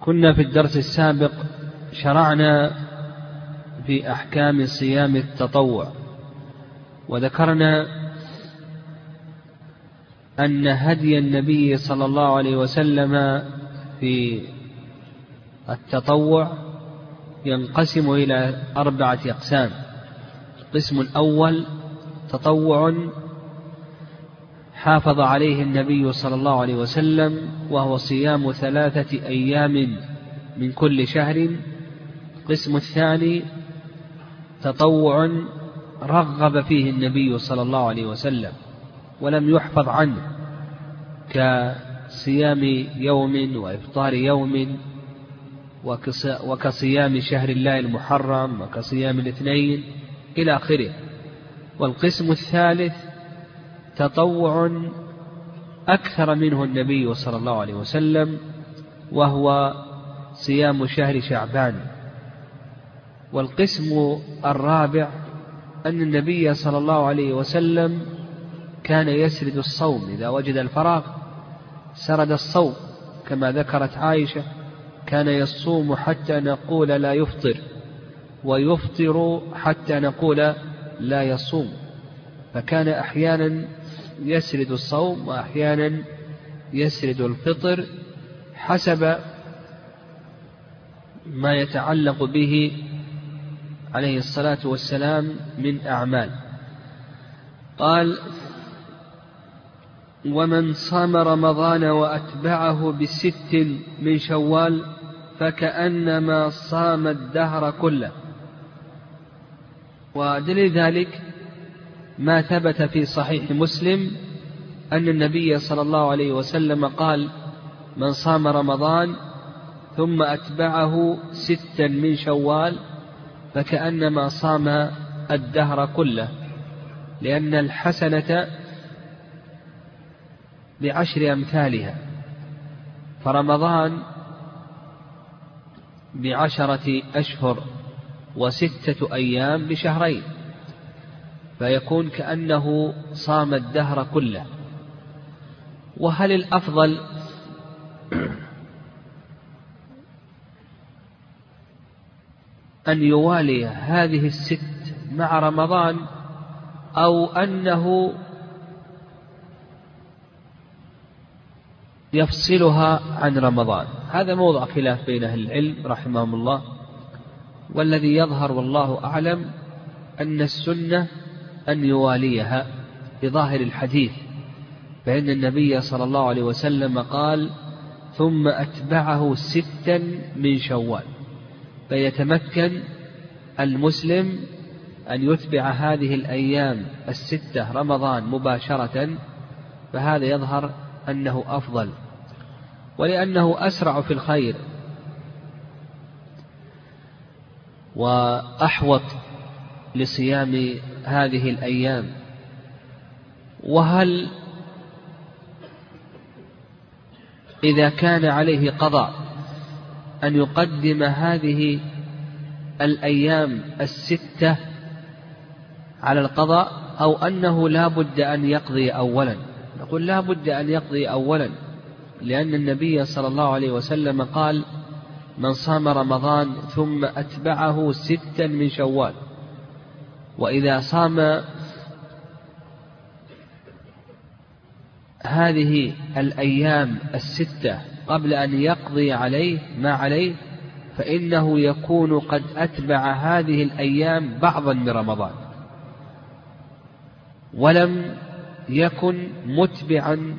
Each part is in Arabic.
كنا في الدرس السابق شرعنا في أحكام صيام التطوع وذكرنا أن هدي النبي صلى الله عليه وسلم في التطوع ينقسم إلى أربعة أقسام القسم الأول تطوع حافظ عليه النبي صلى الله عليه وسلم وهو صيام ثلاثة أيام من كل شهر. القسم الثاني تطوع رغب فيه النبي صلى الله عليه وسلم ولم يحفظ عنه كصيام يوم وإفطار يوم وكصيام شهر الله المحرم وكصيام الاثنين إلى آخره. والقسم الثالث تطوع أكثر منه النبي صلى الله عليه وسلم وهو صيام شهر شعبان. والقسم الرابع أن النبي صلى الله عليه وسلم كان يسرد الصوم. إذا وجد الفراغ سرد الصوم كما ذكرت عائشة كان يصوم حتى نقول لا يفطر ويفطر حتى نقول لا يصوم. فكان أحيانا يسرد الصوم وأحيانا يسرد الفطر حسب ما يتعلق به عليه الصلاة والسلام من أعمال. قال ومن صام رمضان وأتبعه بست من شوال فكأنما صام الدهر كله. ودليل ذلك ما ثبت في صحيح مسلم أن النبي صلى الله عليه وسلم قال من صام رمضان ثم أتبعه ستا من شوال فكأنما صام الدهر كله لأن الحسنة بعشر أمثالها فرمضان بعشرة أشهر وستة أيام بشهرين. فيكون كأنه صام الدهر كله. وهل الأفضل أن يوالي هذه الست مع رمضان أو أنه يفصلها عن رمضان؟ هذا موضع خلاف بين أهل العلم رحمهم الله والذي يظهر والله أعلم أن السنة أن يواليها بظاهر الحديث فإن النبي صلى الله عليه وسلم قال ثم أتبعه ستا من شوال فيتمكن المسلم أن يتبع هذه الأيام الستة رمضان مباشرة فهذا يظهر أنه أفضل ولأنه أسرع في الخير وأحوط لصيام هذه الأيام؟ وهل إذا كان عليه قضاء أن يقدم هذه الأيام الستة على القضاء أو أنه لا بد أن يقضي أولا؟ نقول لا بد أن يقضي أولا لأن النبي صلى الله عليه وسلم قال من صام رمضان ثم أتبعه ستا من شوال وإذا صام هذه الأيام الستة قبل أن يقضي عليه ما عليه فإنه يكون قد أتبع هذه الأيام بعضا من رمضان. ولم يكن متبعا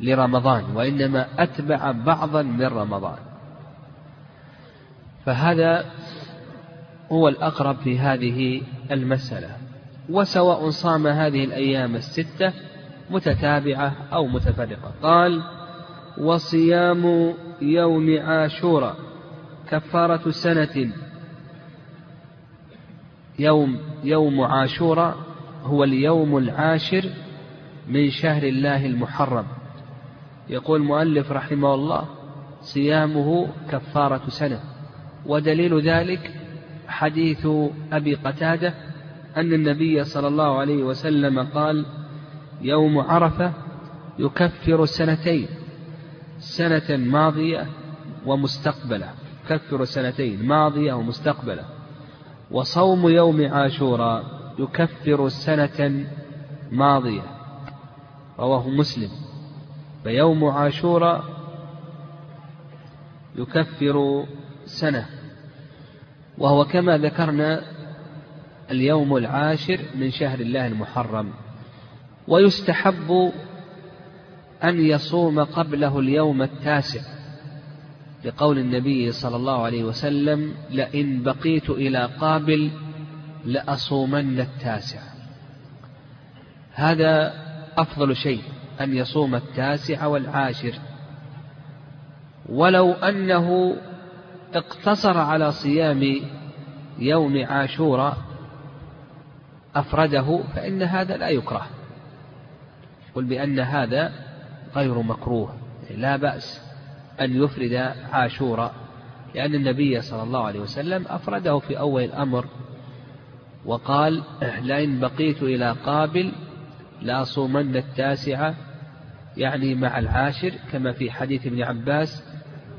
لرمضان وإنما أتبع بعضا من رمضان. فهذا هو الأقرب في هذه المسألة وسواء صام هذه الأيام الستة متتابعة أو متفرقة. قال وصيام يوم عاشوراء كفارة سنة. يوم يوم عاشوراء هو اليوم العاشر من شهر الله المحرم. يقول المؤلف رحمه الله صيامه كفارة سنة ودليل ذلك حديث أبي قتادة أن النبي صلى الله عليه وسلم قال يوم عرفة يكفر سنتين سنة ماضية ومستقبلة. يكفر سنتين ماضية ومستقبلة. وصوم يوم عاشوراء يكفر سنة ماضية. رواه مسلم. فيوم عاشوراء يكفر سنة. وهو كما ذكرنا اليوم العاشر من شهر الله المحرم. ويستحب أن يصوم قبله اليوم التاسع. لقول النبي صلى الله عليه وسلم لئن بقيت إلى قابل لأصومن التاسع. هذا أفضل شيء أن يصوم التاسع والعاشر. ولو أنه اقتصر على صيام يوم عاشوراء أفرده فإن هذا لا يكره. قل بأن هذا غير مكروه لا بأس أن يفرد عاشوراء لأن النبي صلى الله عليه وسلم أفرده في أول الأمر وقال لئن بقيت إلى قابل لأصومن التاسعة يعني مع العاشر كما في حديث ابن عباس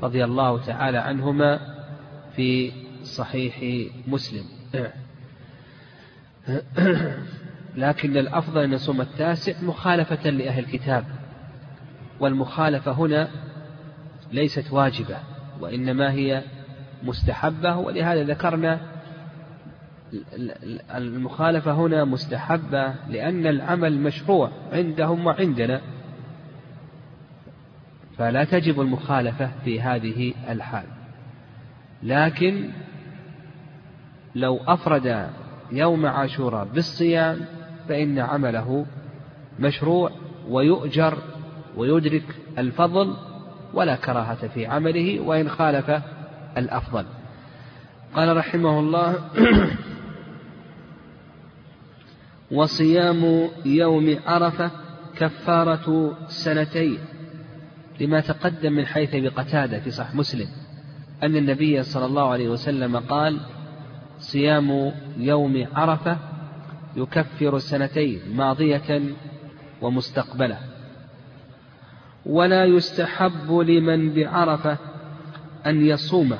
رضي الله تعالى عنهما في صحيح مسلم. لكن الأفضل أن يصوم التاسع مخالفة لأهل الكتاب والمخالفة هنا ليست واجبة وإنما هي مستحبة ولهذا ذكرنا المخالفة هنا مستحبة لأن العمل مشروع عندهم وعندنا. فلا تجب المخالفة في هذه الحال. لكن لو أفرد يوم عاشوراء بالصيام فإن عمله مشروع ويؤجر ويدرك الفضل ولا كراهة في عمله وإن خالف الأفضل. قال رحمه الله وصيام يوم عرفة كفارة سنتين. لما تقدم من حيث بقتادة في صح مسلم أن النبي صلى الله عليه وسلم قال صيام يوم عرفة يكفر سنتين ماضية ومستقبلة ولا يستحب لمن بعرفة أن يصوم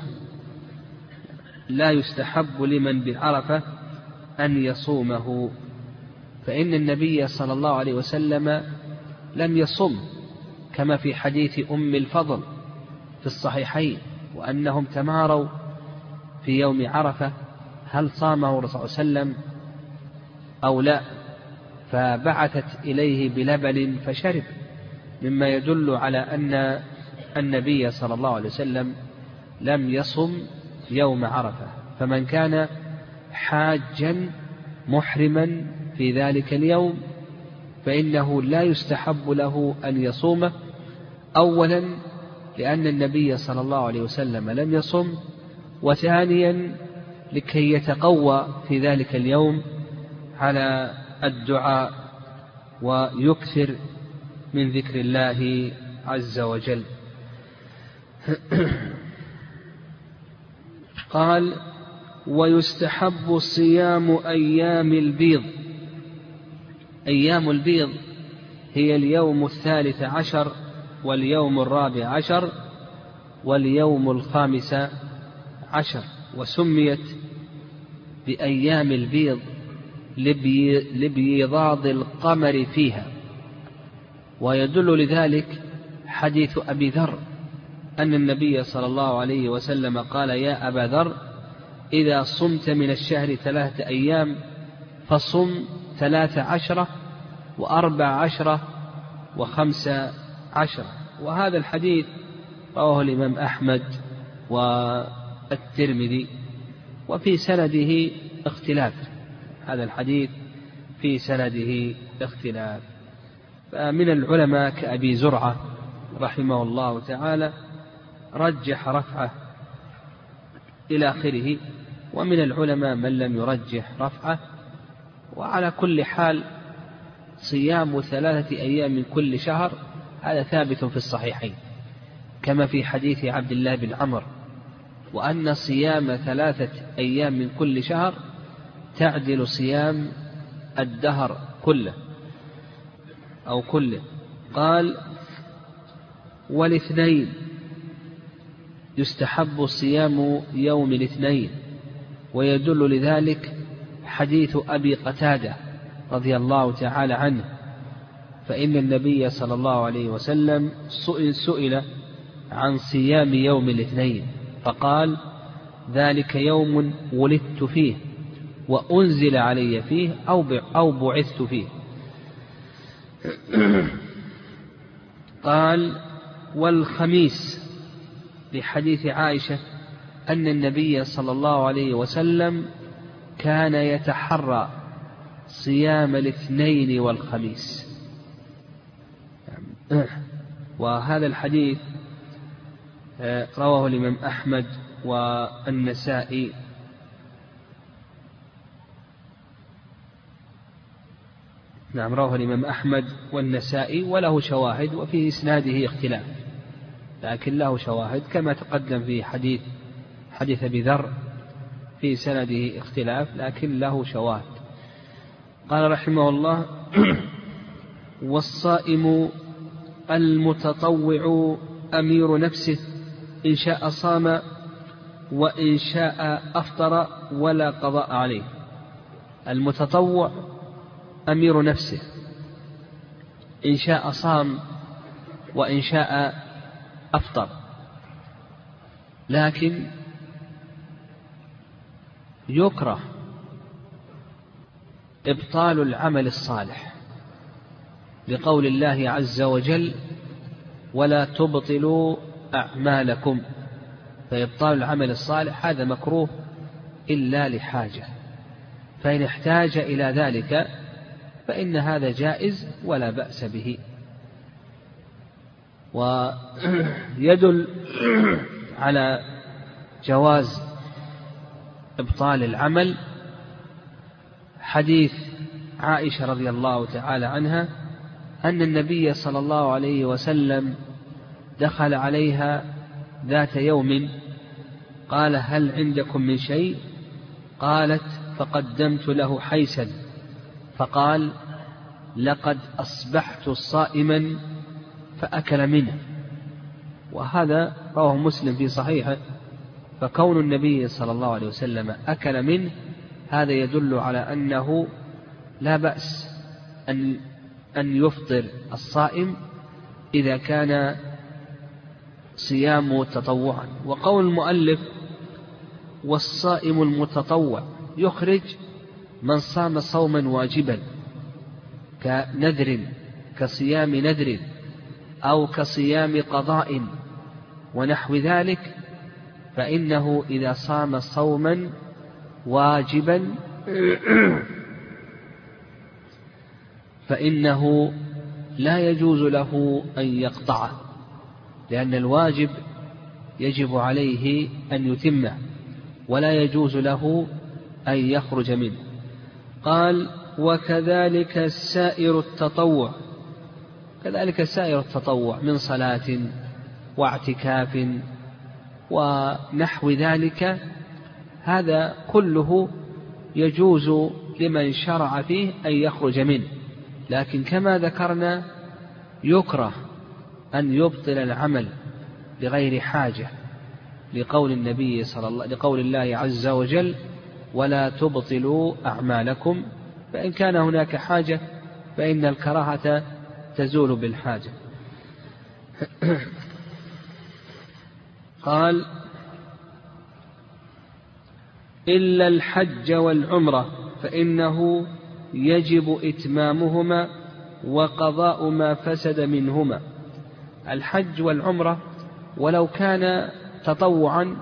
لا يستحب لمن بعرفة أن يصومه فإن النبي صلى الله عليه وسلم لم يصم كما في حديث أم الفضل في الصحيحين وأنهم تماروا في يوم عرفة هل صامه الرسول صلى الله عليه وسلم أو لا؟ فبعثت إليه بلبن فشرب مما يدل على أن النبي صلى الله عليه وسلم لم يصم يوم عرفة. فمن كان حاجا محرما في ذلك اليوم فإنه لا يستحب له أن يصومه أولا لأن النبي صلى الله عليه وسلم لم يصم وثانيا لكي يتقوى في ذلك اليوم على الدعاء ويكثر من ذكر الله عز وجل. قال ويستحب صيام أيام البيض أيام البيض هي اليوم الثالث عشر واليوم الرابع عشر واليوم الخامس عشر وسميت بأيام البيض لبيضاض القمر فيها. ويدل لذلك حديث أبي ذر أن النبي صلى الله عليه وسلم قال يا أبا ذر إذا صمت من الشهر ثلاثة أيام فصم ثلاث عشرة وأربع عشرة وخمس عشرة وهذا الحديث رواه الإمام أحمد والترمذي وفي سنده اختلاف. هذا الحديث في سنده اختلاف. فمن العلماء كأبي زرعة رحمه الله تعالى رجح رفعه إلى آخره ومن العلماء من لم يرجح رفعه وعلى كل حال صيام ثلاثة أيام من كل شهر هذا ثابت في الصحيحين كما في حديث عبد الله بن عمر وأن صيام ثلاثة أيام من كل شهر تعدل صيام الدهر كله أو كله. قال والاثنين يستحب صيام يوم الاثنين ويدل لذلك حديث أبي قتادة رضي الله تعالى عنه فإن النبي صلى الله عليه وسلم سئل عن صيام يوم الاثنين فقال ذلك يوم ولدت فيه وأنزل علي فيه أو أو بعثت فيه. قال والخميس لحديث عائشة أن النبي صلى الله عليه وسلم كان يتحرى صيام الاثنين والخميس. وهذا الحديث آه، رواه الإمام أحمد والنسائي. نعم رواه الإمام أحمد والنسائي وله شواهد وفي إسناده اختلاف. لكن له شواهد كما تقدم في حديث حديث أبي ذر. في سنده اختلاف لكن له شواهد. قال رحمه الله والصائم المتطوع أمير نفسه إن شاء صام وإن شاء أفطر ولا قضاء عليه. المتطوع أمير نفسه إن شاء صام وإن شاء أفطر. لكن يكره إبطال العمل الصالح لقول الله عز وجل ولا تبطلوا أعمالكم فإبطال العمل الصالح هذا مكروه إلا لحاجة. فإن احتاج إلى ذلك فإن هذا جائز ولا بأس به. ويدل على جواز إبطال العمل. حديث عائشة رضي الله تعالى عنها أن النبي صلى الله عليه وسلم دخل عليها ذات يوم قال هل عندكم من شيء؟ قالت فقدمت له حيسا فقال لقد أصبحت صائما فأكل منه. وهذا رواه مسلم في صحيحه. فكون النبي صلى الله عليه وسلم أكل منه هذا يدل على أنه لا بأس أن أن يفطر الصائم إذا كان صيامه تطوعا. وقول المؤلف والصائم المتطوع يخرج من صام صوما واجبا كنذر كصيام نذر أو كصيام قضاء ونحو ذلك. فإنه إذا صام صوما واجبا فإنه لا يجوز له أن يقطعه لأن الواجب يجب عليه أن يتمه ولا يجوز له أن يخرج منه. قال وكذلك سائر التطوع كذلك سائر التطوع من صلاة واعتكاف ونحو ذلك هذا كله يجوز لمن شرع فيه أن يخرج منه. لكن كما ذكرنا يكره أن يبطل العمل بغير حاجة لقول النبي صلى الله لقول الله عز وجل ولا تبطلوا أعمالكم فإن كان هناك حاجة فإن الكراهة تزول بالحاجة. قال إلا الحج والعمرة فإنه يجب إتمامهما وقضاء ما فسد منهما. الحج والعمرة ولو كان تطوعا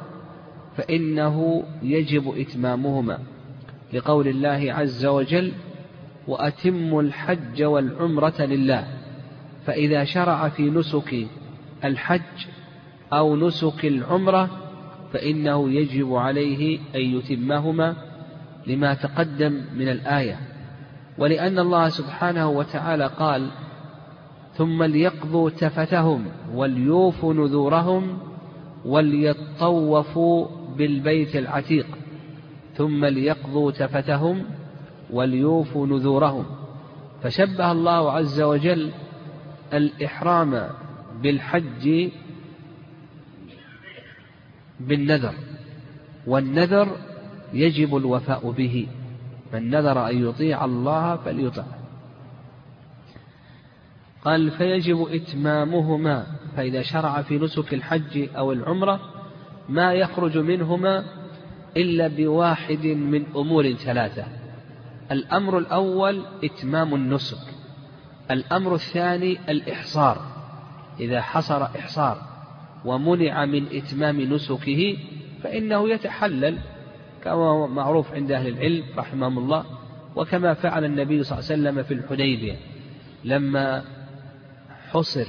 فإنه يجب إتمامهما. لقول الله عز وجل وأتموا الحج والعمرة لله. فإذا شرع في نسك الحج أو نسك العمرة فإنه يجب عليه أن يتمهما لما تقدم من الآية. ولأن الله سبحانه وتعالى قال ثم ليقضوا تفتهم وليوفوا نذورهم وليطوفوا بالبيت العتيق. ثم ليقضوا تفتهم وليوفوا نذورهم. فشبه الله عز وجل الإحرام بالحج بالنذر والنذر يجب الوفاء به من نذر أن يطيع الله فليطع. قال فيجب إتمامهما فإذا شرع في نسك الحج أو العمرة ما يخرج منهما إلا بواحد من أمور ثلاثة الأمر الأول إتمام النسك الأمر الثاني الإحصار إذا حصر إحصار. ومنع من إتمام نسكه فإنه يتحلل كما معروف عند أهل العلم رحمهم الله وكما فعل النبي صلى الله عليه وسلم في الحديبية. لما حصر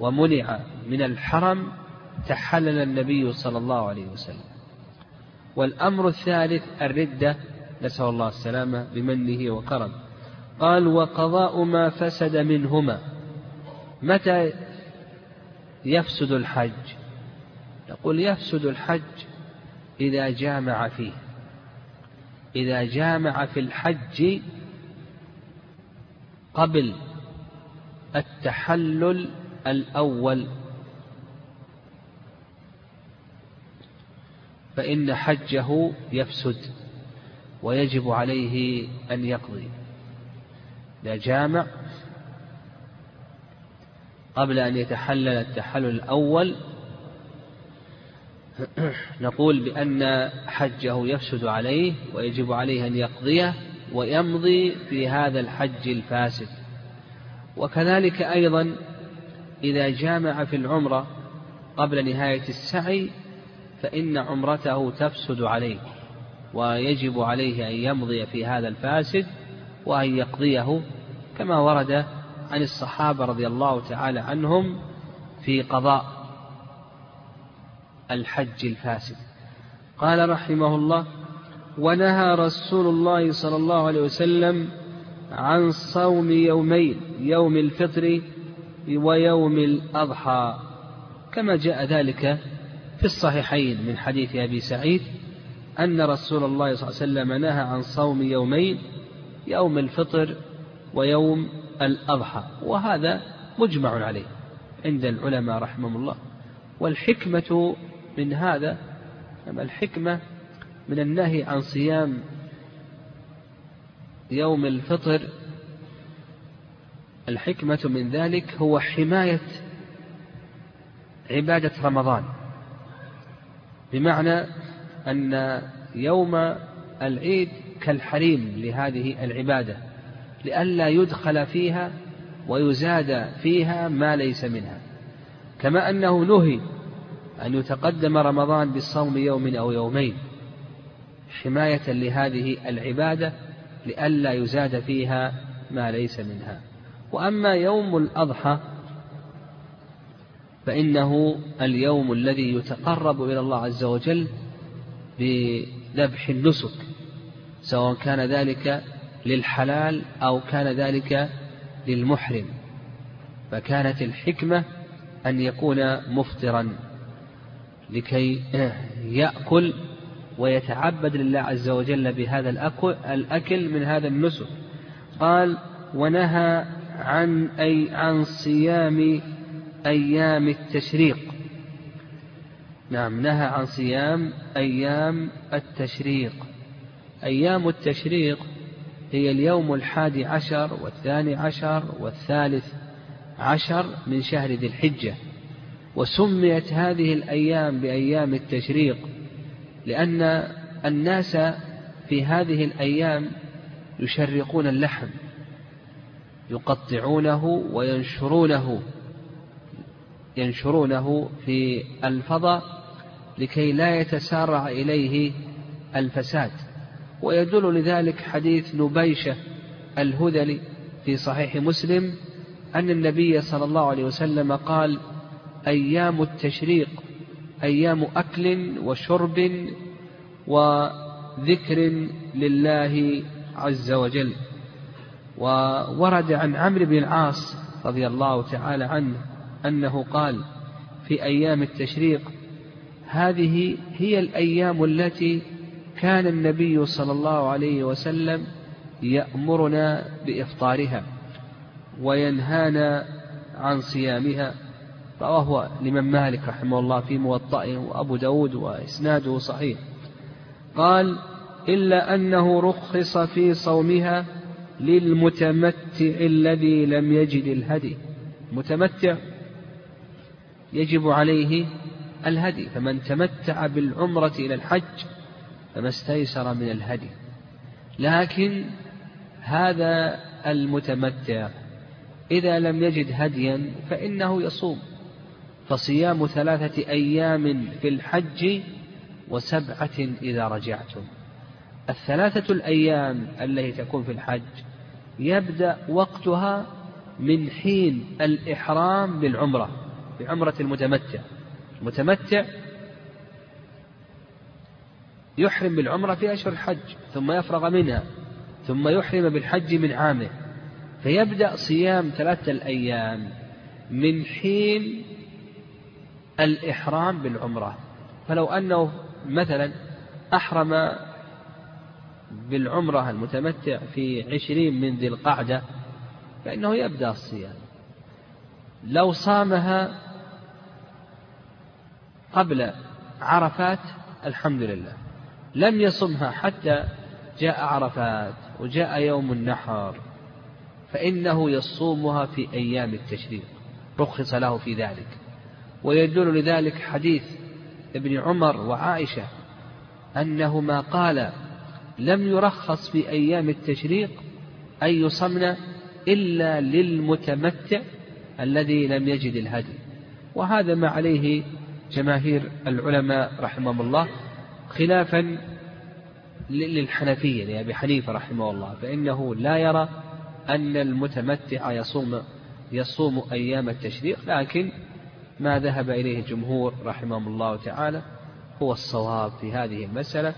ومنع من الحرم تحلل النبي صلى الله عليه وسلم. والأمر الثالث الردة نسأل الله السلامة بمنه وكرم قال وقضاء ما فسد منهما. متى يفسد الحج. يقول يفسد الحج إذا جامع فيه. إذا جامع في الحج قبل التحلل الأول. فإن حجه يفسد ويجب عليه أن يقضي. إذا جامع قبل أن يتحلل التحلل الأول نقول بأن حجه يفسد عليه ويجب عليه أن يقضيه ويمضي في هذا الحج الفاسد. وكذلك أيضا إذا جامع في العمرة قبل نهاية السعي فإن عمرته تفسد عليه ويجب عليه أن يمضي في هذا الفاسد وأن يقضيه كما ورد عن الصحابة رضي الله تعالى عنهم في قضاء الحج الفاسد. قال رحمه الله ونهى رسول الله صلى الله عليه وسلم عن صوم يومين يوم الفطر ويوم الأضحى. كما جاء ذلك في الصحيحين من حديث أبي سعيد أن رسول الله صلى الله عليه وسلم نهى عن صوم يومين يوم الفطر ويوم الأضحى وهذا مجمع عليه عند العلماء رحمهم الله. والحكمة من هذا الحكمة من النهي عن صيام يوم الفطر الحكمة من ذلك هو حماية عبادة رمضان. بمعنى أن يوم العيد كالحريم لهذه العبادة. لئلا يدخل فيها ويزاد فيها ما ليس منها. كما أنه نهي أن يتقدم رمضان بالصوم يوم أو يومين حماية لهذه العبادة لئلا يزاد فيها ما ليس منها. وأما يوم الأضحى فإنه اليوم الذي يتقرب إلى الله عز وجل بذبح النسك سواء كان ذلك للحلال أو كان ذلك للمحرم فكانت الحكمة أن يكون مفطرا لكي يأكل ويتعبد لله عز وجل بهذا الأكل من هذا النسك. قال ونهى عن أي عن صيام أيام التشريق. نعم نهى عن صيام أيام التشريق. أيام التشريق هي اليوم الحادي عشر والثاني عشر والثالث عشر من شهر ذي الحجة. وسميت هذه الأيام بأيام التشريق لأن الناس في هذه الأيام يشرقون اللحم يقطعونه وينشرونه ينشرونه في الفضاء لكي لا يتسارع إليه الفساد. ويدل لذلك حديث نبيشة الهذلي في صحيح مسلم أن النبي صلى الله عليه وسلم قال أيام التشريق أيام أكل وشرب وذكر لله عز وجل. وورد عن عمرو بن العاص رضي الله تعالى عنه أنه قال في أيام التشريق هذه هي الأيام التي كان النبي صلى الله عليه وسلم يأمرنا بإفطارها وينهانا عن صيامها رواه الإمام مالك رحمه الله في موطئه وأبو داود وإسناده صحيح. قال إلا أنه رخص في صومها للمتمتع الذي لم يجد الهدي. متمتع يجب عليه الهدي فمن تمتع بالعمرة إلى الحج فما استيسر من الهدي. لكن هذا المتمتع إذا لم يجد هديا فإنه يصوم. فصيام ثلاثة أيام في الحج وسبعة إذا رجعتم. الثلاثة الأيام التي تكون في الحج يبدأ وقتها من حين الإحرام بالعمرة بعمرة المتمتع. المتمتع يحرم بالعمرة في أشهر الحج ثم يفرغ منها ثم يحرم بالحج من عامه. فيبدأ صيام ثلاثة الأيام من حين الإحرام بالعمرة. فلو أنه مثلا أحرم بالعمرة المتمتع في عشرين من ذي القعدة فإنه يبدأ الصيام. لو صامها قبل عرفات الحمد لله. لم يصمها حتى جاء عرفات وجاء يوم النحر فإنه يصومها في أيام التشريق. رخص له في ذلك. ويدل لذلك حديث ابن عمر وعائشة أنهما قال لم يرخص في أيام التشريق أن يصمن إلا للمتمتع الذي لم يجد الهدي وهذا ما عليه جماهير العلماء رحمهم الله. خلافا للحنفية لأبي حنيفة رحمه الله فإنه لا يرى أن المتمتع يصوم يصوم أيام التشريق لكن ما ذهب إليه الجمهور رحمهم الله تعالى هو الصواب في هذه المسألة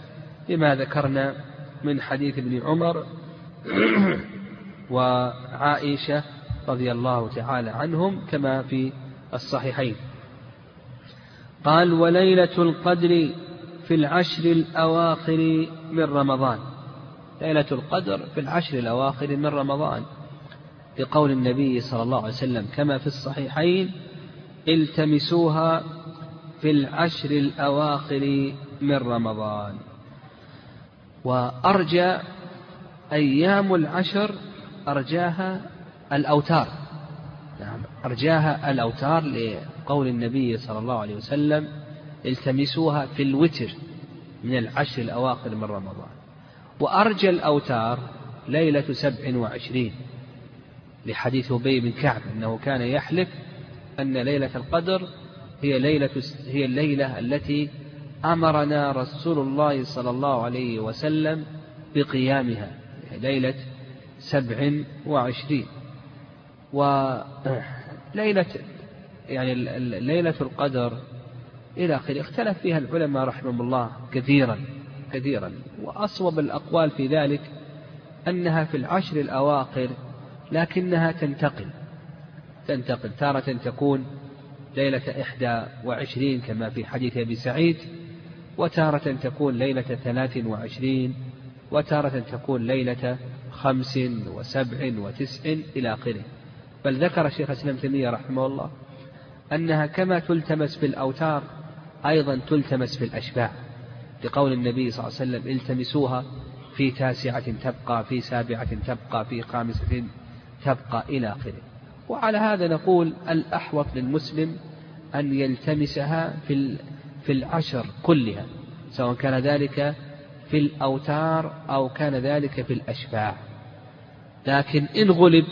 لما ذكرنا من حديث ابن عمر وعائشة رضي الله تعالى عنهم كما في الصحيحين. قال وليلة القدر في العشر الأواخر من رمضان. ليلة القدر في العشر الأواخر من رمضان. لقول النبي صلى الله عليه وسلم كما في الصحيحين التمسوها في العشر الأواخر من رمضان. وأرجى أيام العشر أرجاها الأوتار. نعم أرجاها الأوتار لقول النبي صلى الله عليه وسلم التمسوها في الوتر من العشر الأواخر من رمضان. وأرجى الأوتار ليلة سبع وعشرين لحديث أبي بن كعب أنه كان يحلف أن ليلة القدر هي ليلة هي الليلة التي أمرنا رسول الله صلى الله عليه وسلم بقيامها ليلة سبع وعشرين. وليلة يعني ليلة القدر إلى آخره. اختلف فيها العلماء رحمهم الله كثيرا كثيرا. وأصوب الأقوال في ذلك أنها في العشر الأواخر لكنها تنتقل تنتقل. تارة تكون ليلة إحدى وعشرين كما في حديث أبي سعيد وتارة تكون ليلة ثلاث وعشرين وتارة تكون ليلة خمس وسبع وتسع إلى آخره. بل ذكر شيخ الإسلام تيمية رحمه الله أنها كما تلتمس في الأوتار أيضا تلتمس في الأشباع لقول النبي صلى الله عليه وسلم التمسوها في تاسعة تبقى في سابعة تبقى في خامسة تبقى إلى آخره. وعلى هذا نقول الأحوط للمسلم أن يلتمسها في في العشر كلها سواء كان ذلك في الأوتار أو كان ذلك في الأشباع لكن إن غلب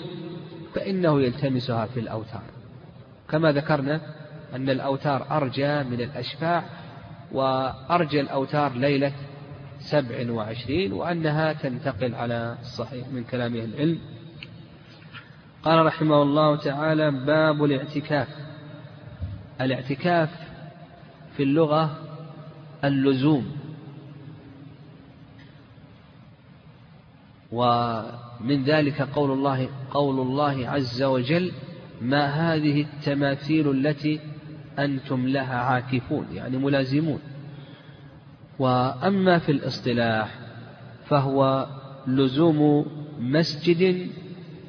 فإنه يلتمسها في الأوتار. كما ذكرنا أن الأوتار أرجى من الأشباع وأرجى الأوتار ليلة سبع وعشرين وأنها تنتقل على الصحيح من كلام العلم. قال رحمه الله تعالى باب الاعتكاف. الاعتكاف في اللغة اللزوم. ومن ذلك قول الله قول الله عز وجل ما هذه التماثيل التي أنتم لها عاكفون يعني ملازمون. وأما في الاصطلاح فهو لزوم مسجد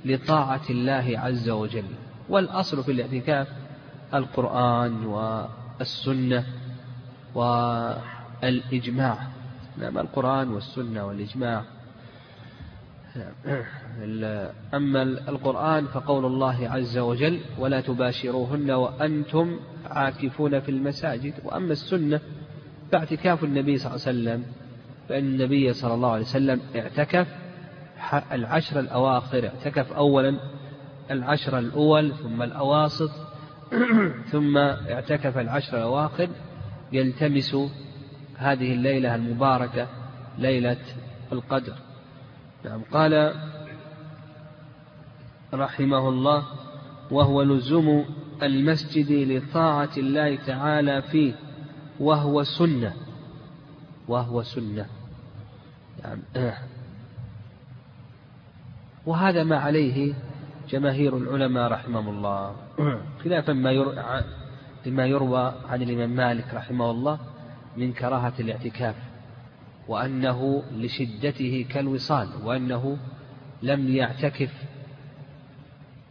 لطاعة الله عز وجل. والأصل في الاعتكاف القرآن والسنة والإجماع. نعم القرآن والسنة والإجماع. أما القرآن فقول الله عز وجل ولا تباشروهن وأنتم عاكفون في المساجد. وأما السنة فاعتكاف النبي صلى الله عليه وسلم فإن النبي صلى الله عليه وسلم اعتكف العشر الأواخر اعتكف أولا العشر الأول ثم الأواسط ثم اعتكف العشر الأواخر. يلتمس هذه الليلة المباركة ليلة القدر. نعم قال رحمه الله وهو لزوم المسجد لطاعة الله تعالى فيه وهو سنة وهو سنة. يعني وهذا ما عليه جماهير العلماء رحمهم الله. خلافا ما لما يروى عن الإمام مالك رحمه الله من كراهة الاعتكاف. وأنه لشدته كالوصال وأنه لم يعتكف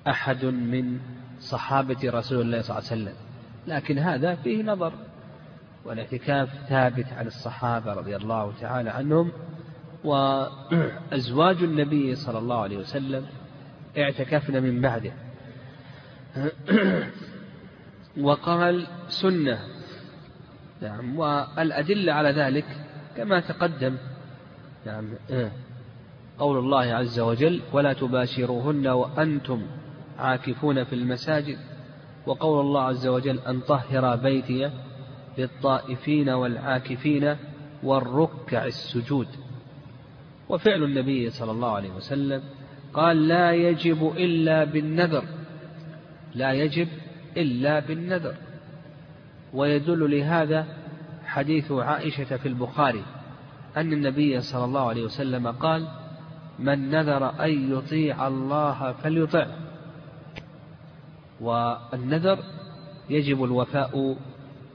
أحد من صحابة رسول الله صلى الله عليه وسلم. لكن هذا فيه نظر والاعتكاف ثابت عن الصحابة رضي الله تعالى عنهم وأزواج النبي صلى الله عليه وسلم اعتكفن من بعده. وقال سنة. نعم والأدلة على ذلك كما تقدم. نعم. قول الله عز وجل ولا تباشروهن وأنتم عاكفون في المساجد. وقول الله عز وجل أن طهر بيتي للطائفين والعاكفين والركع السجود. وفعل النبي صلى الله عليه وسلم قال لا يجب إلا بالنذر. لا يجب إلا بالنذر. ويدل لهذا حديث عائشة في البخاري أن النبي صلى الله عليه وسلم قال من نذر أن يطيع الله فليطع والنذر يجب الوفاء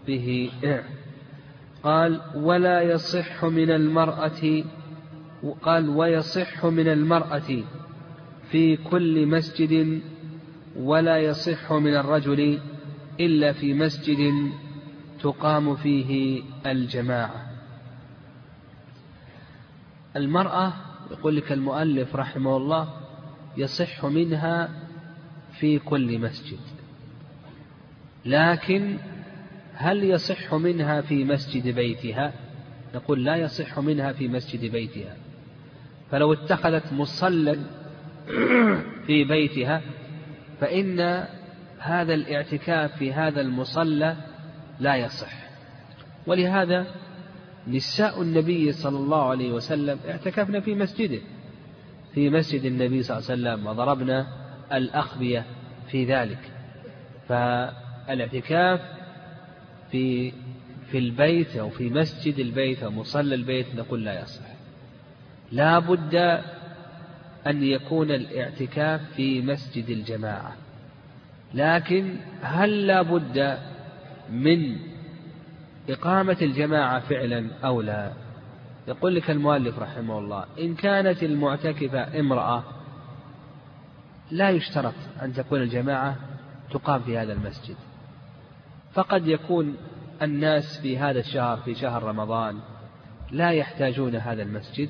به. قال ولا يصح من المرأة قال ويصح من المرأة في كل مسجد ولا يصح من الرجل إلا في مسجد تقام فيه الجماعة. المرأة يقول لك المؤلف رحمه الله يصح منها في كل مسجد. لكن هل يصح منها في مسجد بيتها؟ نقول لا يصح منها في مسجد بيتها. فلو اتخذت مصلى في بيتها فإن هذا الاعتكاف في هذا المصلى لا يصح. ولهذا نساء النبي صلى الله عليه وسلم اعتكفن في مسجده. في مسجد النبي صلى الله عليه وسلم وضربنا الأخبية في ذلك. فالاعتكاف في في البيت أو في مسجد البيت أو مصلى البيت نقول لا يصح. لا بد أن يكون الاعتكاف في مسجد الجماعة. لكن هل لا بد من إقامة الجماعة فعلا أو لا؟ يقول لك المؤلف رحمه الله إن كانت المعتكفة امرأة لا يشترط أن تكون الجماعة تقام في هذا المسجد. فقد يكون الناس في هذا الشهر في شهر رمضان لا يحتاجون هذا المسجد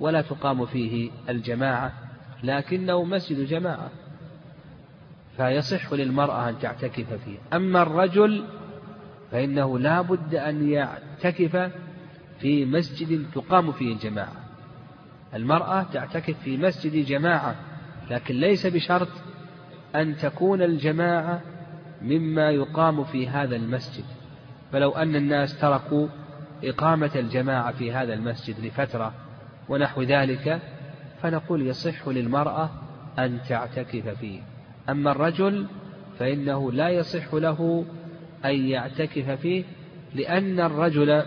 ولا تقام فيه الجماعة لكنه مسجد جماعة فيصح للمرأة أن تعتكف فيه. أما الرجل فإنه لا بد أن يعتكف في مسجد تقام فيه الجماعة. المرأة تعتكف في مسجد جماعة لكن ليس بشرط أن تكون الجماعة مما يقام في هذا المسجد. فلو أن الناس تركوا إقامة الجماعة في هذا المسجد لفترة ونحو ذلك فنقول يصح للمرأة أن تعتكف فيه. أما الرجل فإنه لا يصح له أن يعتكف فيه لأن الرجل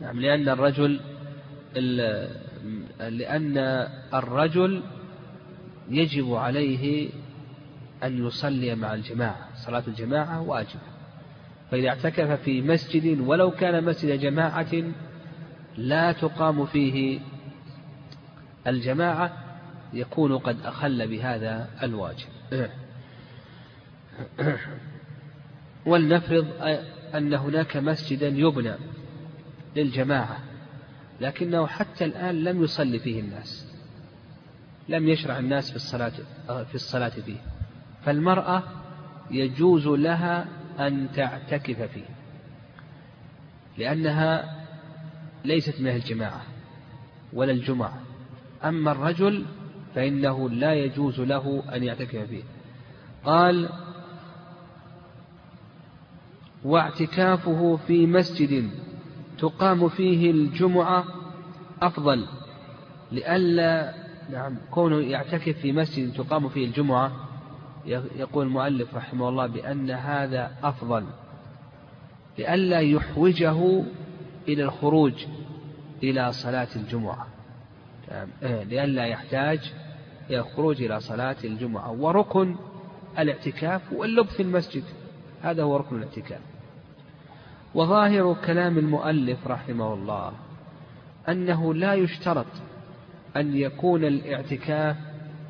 نعم لأن الرجل لأن الرجل يجب عليه أن يصلي مع الجماعة صلاة الجماعة واجبة. فإذا اعتكف في مسجد ولو كان مسجد جماعة لا تقام فيه الجماعة يكون قد أخل بهذا الواجب. ولنفرض أن هناك مسجدا يبنى للجماعة لكنه حتى الآن لم يصلي فيه الناس لم يشرع الناس في الصلاة في الصلاة فيه فالمرأة يجوز لها أن تعتكف فيه لأنها ليست من الجماعة ولا الجمعة أما الرجل فإنه لا يجوز له أن يعتكف فيه. قال واعتكافه في مسجد تقام فيه الجمعة أفضل لئلا نعم. كونه يعتكف في مسجد تقام فيه الجمعة يقول المؤلف رحمه الله بأن هذا أفضل لئلا يحوجه إلى الخروج إلى صلاة الجمعة. إيه، لئلا يحتاج إلى الخروج إلى صلاة الجمعة. وركن الاعتكاف واللبث في المسجد هذا هو ركن الاعتكاف. وظاهر كلام المؤلف رحمه الله أنه لا يشترط أن يكون الاعتكاف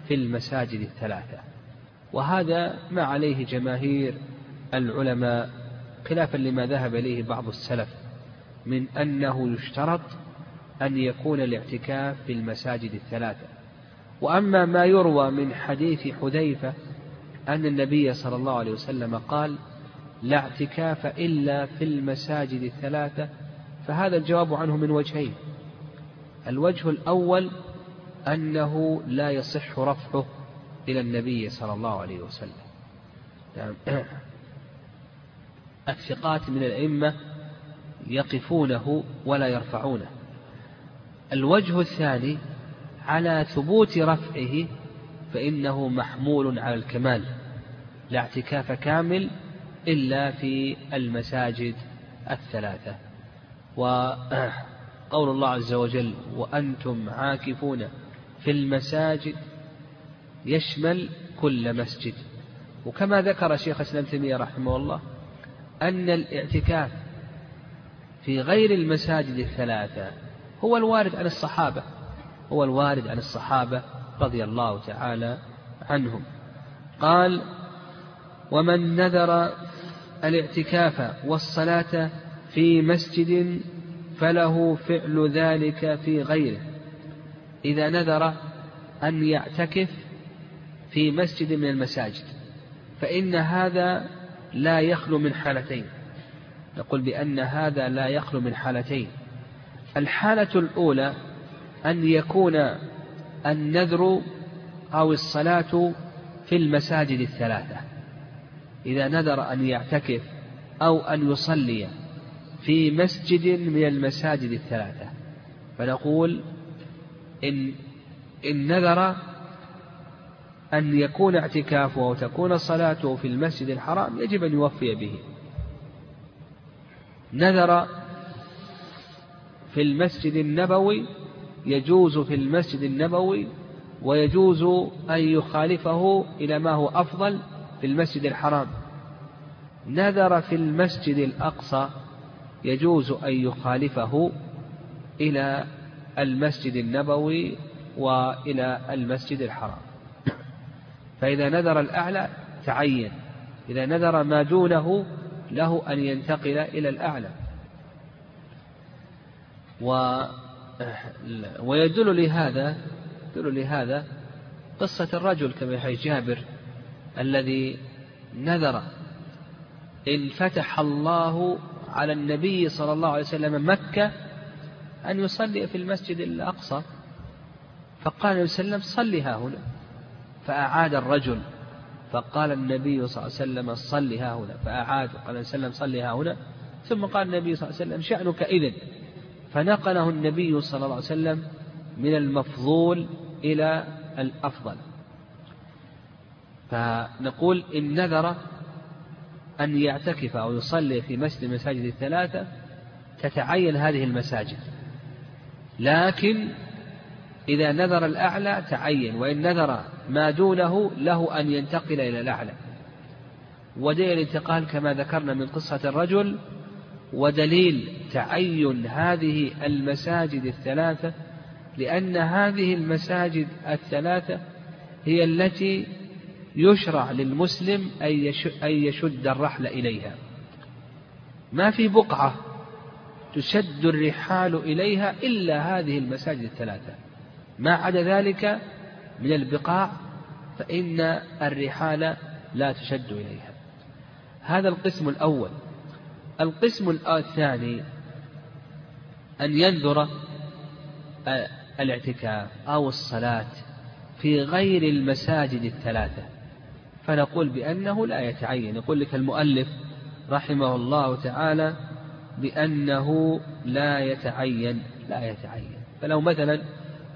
في المساجد الثلاثة وهذا ما عليه جماهير العلماء خلافا لما ذهب إليه بعض السلف من أنه يشترط أن يكون الاعتكاف في المساجد الثلاثة. وأما ما يروى من حديث حذيفة أن النبي صلى الله عليه وسلم قال لا اعتكاف إلا في المساجد الثلاثة فهذا الجواب عنه من وجهين. الوجه الأول أنه لا يصح رفعه إلى النبي صلى الله عليه وسلم. يعني الثقات من الأئمة يقفونه ولا يرفعونه. الوجه الثاني على ثبوت رفعه فإنه محمول على الكمال لا اعتكاف كامل إلا في المساجد الثلاثة. وقول الله عز وجل وأنتم عاكفون في المساجد يشمل كل مسجد. وكما ذكر شيخ الإسلام تيمية رحمه الله أن الاعتكاف في غير المساجد الثلاثة هو الوارد عن الصحابة هو الوارد عن الصحابة رضي الله تعالى عنهم. قال ومن نذر الاعتكاف والصلاة في مسجد فله فعل ذلك في غيره. إذا نذر أن يعتكف في مسجد من المساجد فإن هذا لا يخلو من حالتين. نقول بأن هذا لا يخلو من حالتين. الحالة الأولى أن يكون النذر أو الصلاة في المساجد الثلاثة. إذا نذر أن يعتكف أو أن يصلي في مسجد من المساجد الثلاثة. فنقول إن إن نذر أن يكون اعتكافه أو تكون صلاته في المسجد الحرام يجب أن يوفي به. نذر في المسجد النبوي يجوز في المسجد النبوي ويجوز أن يخالفه إلى ما هو أفضل في المسجد الحرام. نذر في المسجد الأقصى يجوز أن يخالفه إلى المسجد النبوي وإلى المسجد الحرام. فإذا نذر الأعلى تعين إذا نذر ما دونه له أن ينتقل إلى الأعلى. و ويدل لهذا يدل لهذا قصة الرجل كما يحيي جابر. الذي نذر إن فتح الله على النبي صلى الله عليه وسلم مكة أن يصلي في المسجد الأقصى. فقال النبي صلى الله عليه وسلم صلها هنا. فأعاد الرجل. فقال النبي صلى الله عليه وسلم صل ها هنا. فأعاد. وقال النبي صلى الله عليه وسلم ها هنا. ثم قال النبي صلى الله عليه وسلم شأنك إذن. فنقله النبي صلى الله عليه وسلم من المفضول إلى الأفضل. فنقول إن نذر أن يعتكف أو يصلي في مسجد المساجد الثلاثة تتعين هذه المساجد. لكن إذا نذر الأعلى تعين وإن نذر ما دونه له أن ينتقل إلى الأعلى. ودليل الانتقال كما ذكرنا من قصة الرجل ودليل تعين هذه المساجد الثلاثة لأن هذه المساجد الثلاثة هي التي يشرع للمسلم أن يشد الرحل إليها. ما في بقعة تشد الرحال إليها إلا هذه المساجد الثلاثة. ما عدا ذلك من البقاع فإن الرحال لا تشد إليها. هذا القسم الأول. القسم الثاني أن ينذر الاعتكاف أو الصلاة في غير المساجد الثلاثة. فنقول بأنه لا يتعين. يقول لك المؤلف رحمه الله تعالى بأنه لا يتعين لا يتعين. فلو مثلا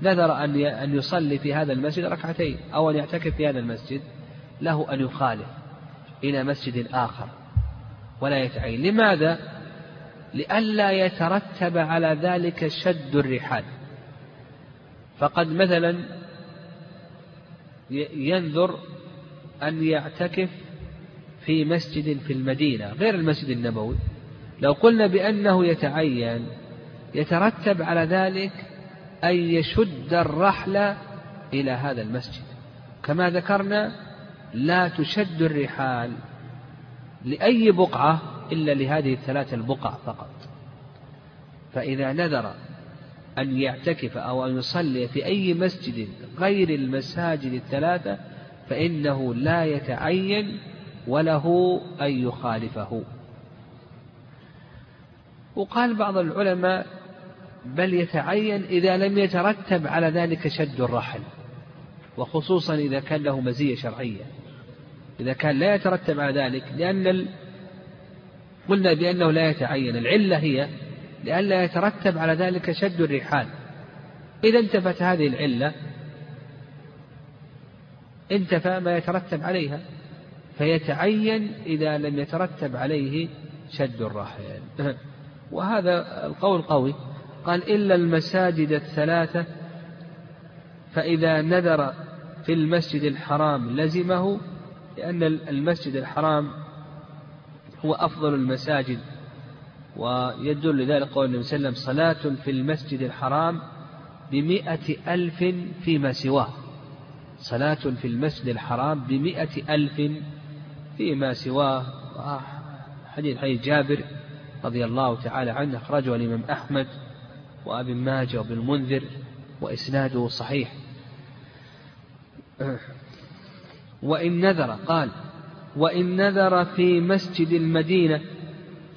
نذر أن أن يصلي في هذا المسجد ركعتين أو أن يعتكف في هذا المسجد له أن يخالف إلى مسجد آخر ولا يتعين. لماذا؟ لئلا يترتب على ذلك شد الرحال. فقد مثلا ينذر أن يعتكف في مسجد في المدينة غير المسجد النبوي. لو قلنا بأنه يتعين يترتب على ذلك أن يشد الرحل إلى هذا المسجد. كما ذكرنا لا تشد الرحال لأي بقعة إلا لهذه الثلاث البقع فقط. فإذا نذر أن يعتكف أو أن يصلي في أي مسجد غير المساجد الثلاثة فإنه لا يتعين وله أن يخالفه. وقال بعض العلماء بل يتعين إذا لم يترتب على ذلك شد الرحل وخصوصا إذا كان له مزية شرعية. إذا كان لا يترتب على ذلك لأن ال... قلنا بأنه لا يتعين. العلة هي لئلا يترتب على ذلك شد الرحال. إذا انتفت هذه العلة انتفى ما يترتب عليها فيتعين إذا لم يترتب عليه شد الرحل وهذا القول قوي. قال إلا المساجد الثلاثة فإذا نذر في المسجد الحرام لزمه لأن المسجد الحرام هو أفضل المساجد ويدل لذلك قول النبي صلى الله عليه وسلم صلاة في المسجد الحرام بمئة ألف فيما سواه. صلاة في المسجد الحرام بمئة ألف فيما سواه. حديث حديث جابر رضي الله تعالى عنه أخرجه الإمام أحمد وأبي ماجه وابن المنذر وإسناده صحيح. وإن نذر قال وإن نذر في مسجد المدينة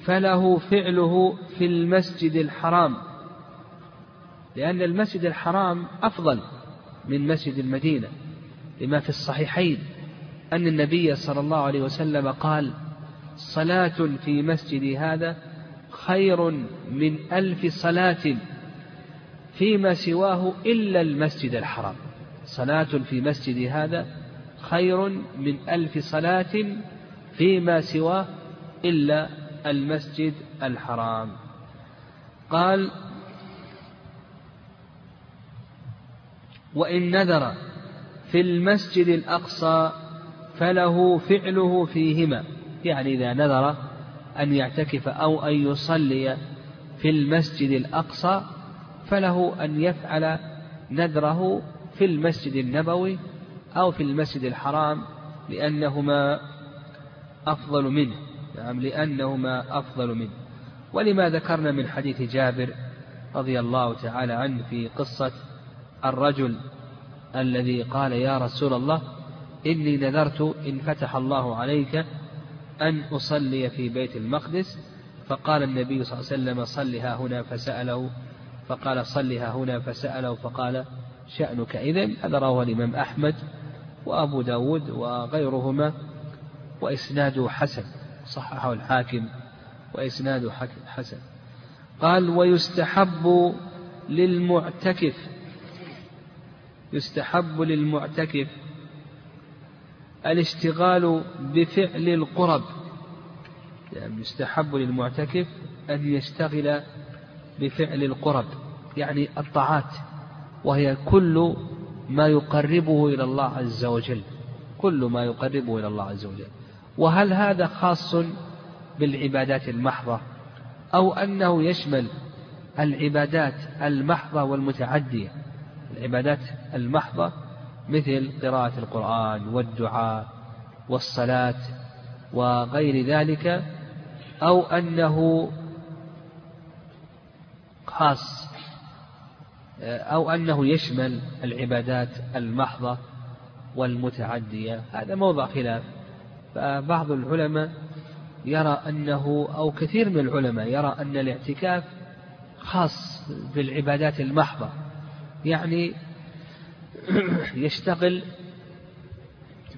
فله فعله في المسجد الحرام لأن المسجد الحرام أفضل من مسجد المدينة. لما في الصحيحين أن النبي صلى الله عليه وسلم قال صلاة في مسجد هذا خير من ألف صلاة فيما سواه إلا المسجد الحرام. صلاة في مسجد هذا خير من ألف صلاة فيما سواه إلا المسجد الحرام. قال وإن نذر في المسجد الأقصى فله فعله فيهما يعني إذا نذر أن يعتكف أو أن يصلي في المسجد الأقصى فله أن يفعل نذره في المسجد النبوي أو في المسجد الحرام لأنهما أفضل منه نعم لأنهما أفضل منه. ولما ذكرنا من حديث جابر رضي الله تعالى عنه في قصة الرجل الذي قال يا رسول الله إني نذرت إن فتح الله عليك أن أصلي في بيت المقدس. فقال النبي صلى الله عليه وسلم صلها هنا فسأله. فقال صلها هنا فسأله. فقال شأنك إذن؟ هذا رواه الإمام أحمد وأبو داود وغيرهما. وإسناده حسن صححه الحاكم. وإسناده حسن. قال ويستحب للمعتكف يستحب للمعتكف الاشتغال بفعل القرب. يعني يستحب للمعتكف أن يشتغل بفعل القرب يعني الطاعات وهي كل ما يقربه إلى الله عز وجل كل ما يقربه إلى الله عز وجل. وهل هذا خاص بالعبادات المحضة؟ أو أنه يشمل العبادات المحضة والمتعدية؟ العبادات المحضة مثل قراءة القرآن والدعاء والصلاة وغير ذلك أو أنه خاص أو أنه يشمل العبادات المحضة والمتعدية. هذا موضع خلاف. فبعض العلماء يرى أنه أو كثير من العلماء يرى أن الاعتكاف خاص بالعبادات المحضة. يعني يشتغل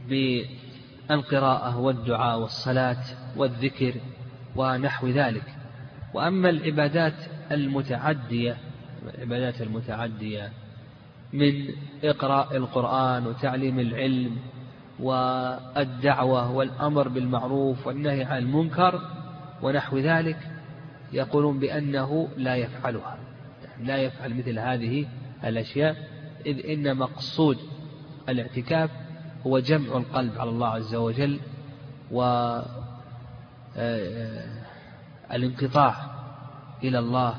بالقراءة والدعاء والصلاة والذكر ونحو ذلك. وأما العبادات المتعدية العبادات المتعدية من إقراء القرآن وتعليم العلم والدعوة والأمر بالمعروف والنهي عن المنكر ونحو ذلك يقولون بأنه لا يفعلها. لا يفعل مثل هذه الأشياء إذ إن مقصود الاعتكاف هو جمع القلب على الله عز وجل و آه، الانقطاع إلى الله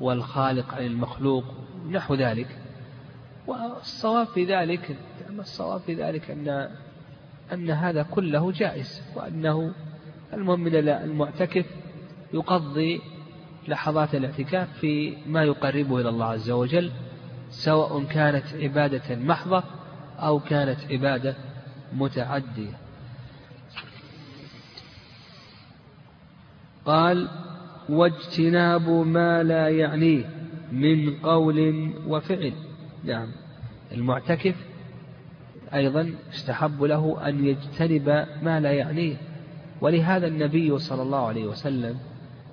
والخالق عن المخلوق نحو ذلك. والصواب في ذلك الصواب في ذلك أن أن هذا كله جائز وأنه المهم من المعتكف يقضي لحظات الاعتكاف في ما يقربه إلى الله عز وجل سواء كانت عبادة محضة أو كانت عبادة متعدية. قال واجتناب ما لا يعنيه من قول وفعل. نعم. المعتكف أيضا استحب له أن يجتنب ما لا يعنيه. ولهذا النبي صلى الله عليه وسلم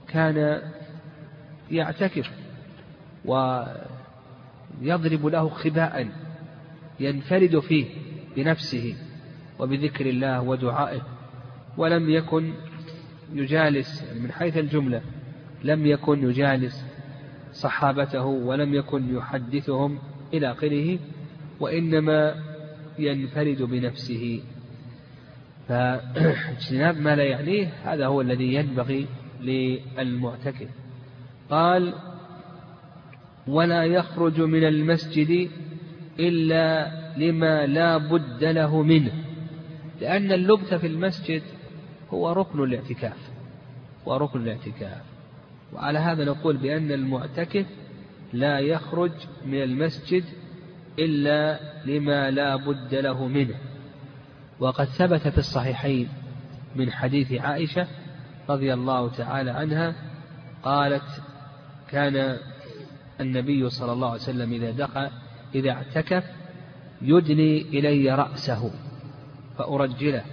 كان يعتكف ويضرب له خباء ينفرد فيه بنفسه وبذكر الله ودعائه ولم يكن يجالس من حيث الجملة لم يكن يجالس صحابته ولم يكن يحدثهم إلى آخره وإنما ينفرد بنفسه. فاجتناب ما لا يعنيه هذا هو الذي ينبغي للمعتكف. قال ولا يخرج من المسجد إلا لما لا بد له منه لأن اللبث في المسجد هو ركن الاعتكاف هو ركن الاعتكاف. وعلى هذا نقول بأن المعتكف لا يخرج من المسجد إلا لما لا بد له منه. وقد ثبت في الصحيحين من حديث عائشة رضي الله تعالى عنها قالت كان النبي صلى الله عليه وسلم إذا دخل إذا اعتكف يدني إلي رأسه فأرجله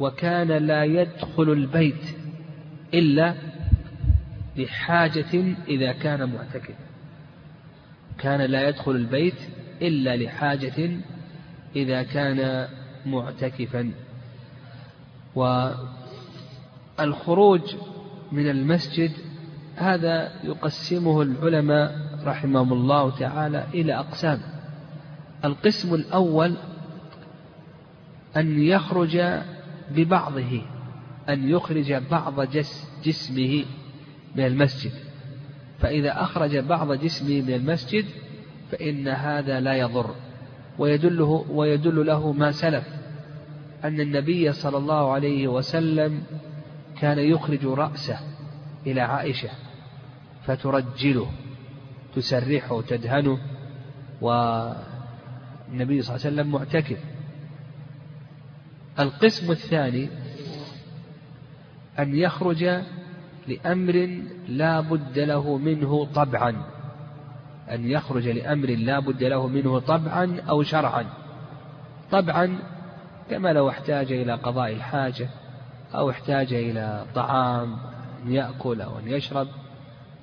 وكان لا يدخل البيت إلا لحاجة إذا كان معتكفا كان لا يدخل البيت إلا لحاجة إذا كان معتكفا. والخروج من المسجد هذا يقسمه العلماء رحمهم الله تعالى إلى أقسام. القسم الأول أن يخرج ببعضه أن يخرج بعض جسمه من المسجد. فإذا أخرج بعض جسمه من المسجد فإن هذا لا يضر. ويدله ويدل له ما سلف أن النبي صلى الله عليه وسلم كان يخرج رأسه إلى عائشة. فترجله تسرحه تدهنه والنبي صلى الله عليه وسلم معتكف. القسم الثاني أن يخرج لأمر لا بد له منه طبعا. أن يخرج لأمر لا بد له منه طبعا أو شرعا. طبعا كما لو احتاج إلى قضاء الحاجة أو احتاج إلى طعام أن يأكل أو أن يشرب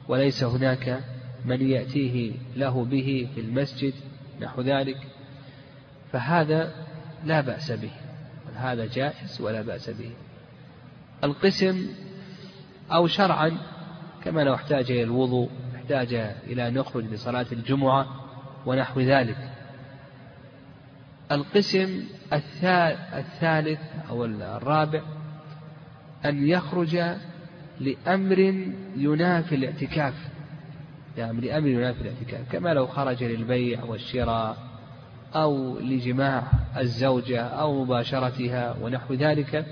وليس هناك من يأتيه له به في المسجد نحو ذلك. فهذا لا بأس به هذا جائز ولا بأس به. القسم أو شرعا كما لو احتاج إلى الوضوء احتاج إلى أن يخرج لصلاة الجمعة ونحو ذلك. القسم الثالث أو الرابع أن يخرج لأمر ينافي الاعتكاف. يعني لأمر ينافي الاعتكاف كما لو خرج للبيع والشراء أو لجماع الزوجة أو مباشرتها ونحو ذلك.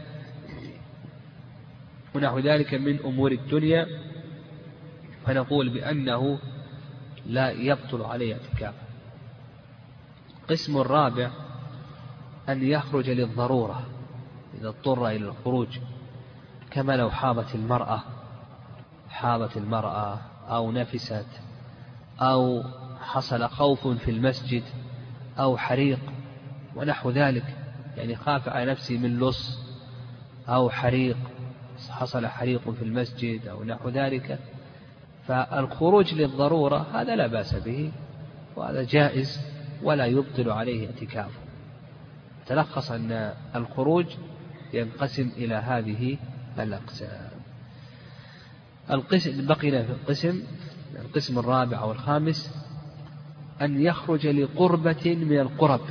ونحو ذلك من أمور الدنيا. فنقول بأنه لا يبطل عليه اعتكافه القسم الرابع أن يخرج للضرورة إذا اضطر إلى الخروج. كما لو حاضت المرأة حاضت المرأة أو نفست أو حصل خوف في المسجد أو حريق ونحو ذلك يعني خاف على نفسه من لص أو حريق حصل حريق في المسجد أو نحو ذلك فالخروج للضرورة هذا لا بأس به وهذا جائز ولا يبطل عليه اعتكافه. تلخص أن الخروج ينقسم إلى هذه الأقسام القسم بقينا في القسم القسم الرابع أو الخامس أن يخرج لقربة من القرب.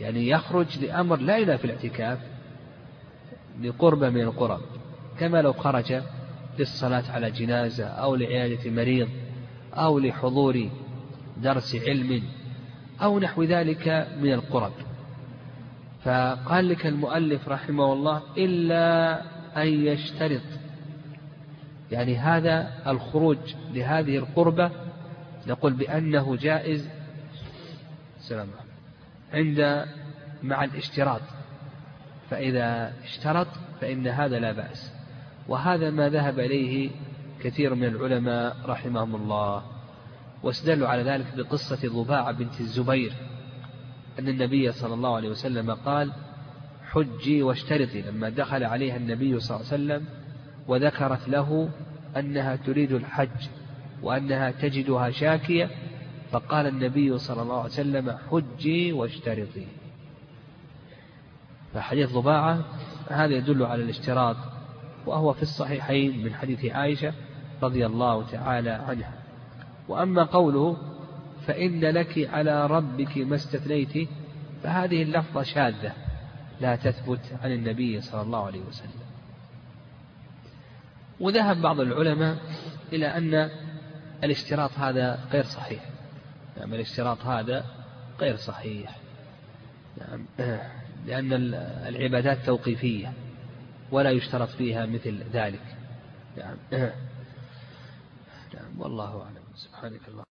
يعني يخرج لأمر لا إله في الاعتكاف لقربة من القرب. كما لو خرج للصلاة على جنازة أو لعيادة مريض أو لحضور درس علم أو نحو ذلك من القرب. فقال لك المؤلف رحمه الله إلا أن يشترط. يعني هذا الخروج لهذه القربة نقول بأنه جائز سلام عند مع الاشتراط. فإذا اشترط فإن هذا لا بأس. وهذا ما ذهب إليه كثير من العلماء رحمهم الله. واستدلوا على ذلك بقصة ضباعة بنت الزبير. أن النبي صلى الله عليه وسلم قال حجي واشترطي. لما دخل عليها النبي صلى الله عليه وسلم وذكرت له أنها تريد الحج وأنها تجدها شاكية فقال النبي صلى الله عليه وسلم حجي واشترطي. فحديث ضباعة هذا يدل على الاشتراط وهو في الصحيحين من حديث عائشة رضي الله تعالى عنها. وأما قوله فإن لك على ربك ما استثنيت فهذه اللفظة شاذة لا تثبت عن النبي صلى الله عليه وسلم. وذهب بعض العلماء إلى أن الاشتراط هذا غير صحيح. يعني الاشتراط هذا غير صحيح. يعني لأن العبادات توقيفية ولا يشترط فيها مثل ذلك. يعني والله أعلم. سبحانك الله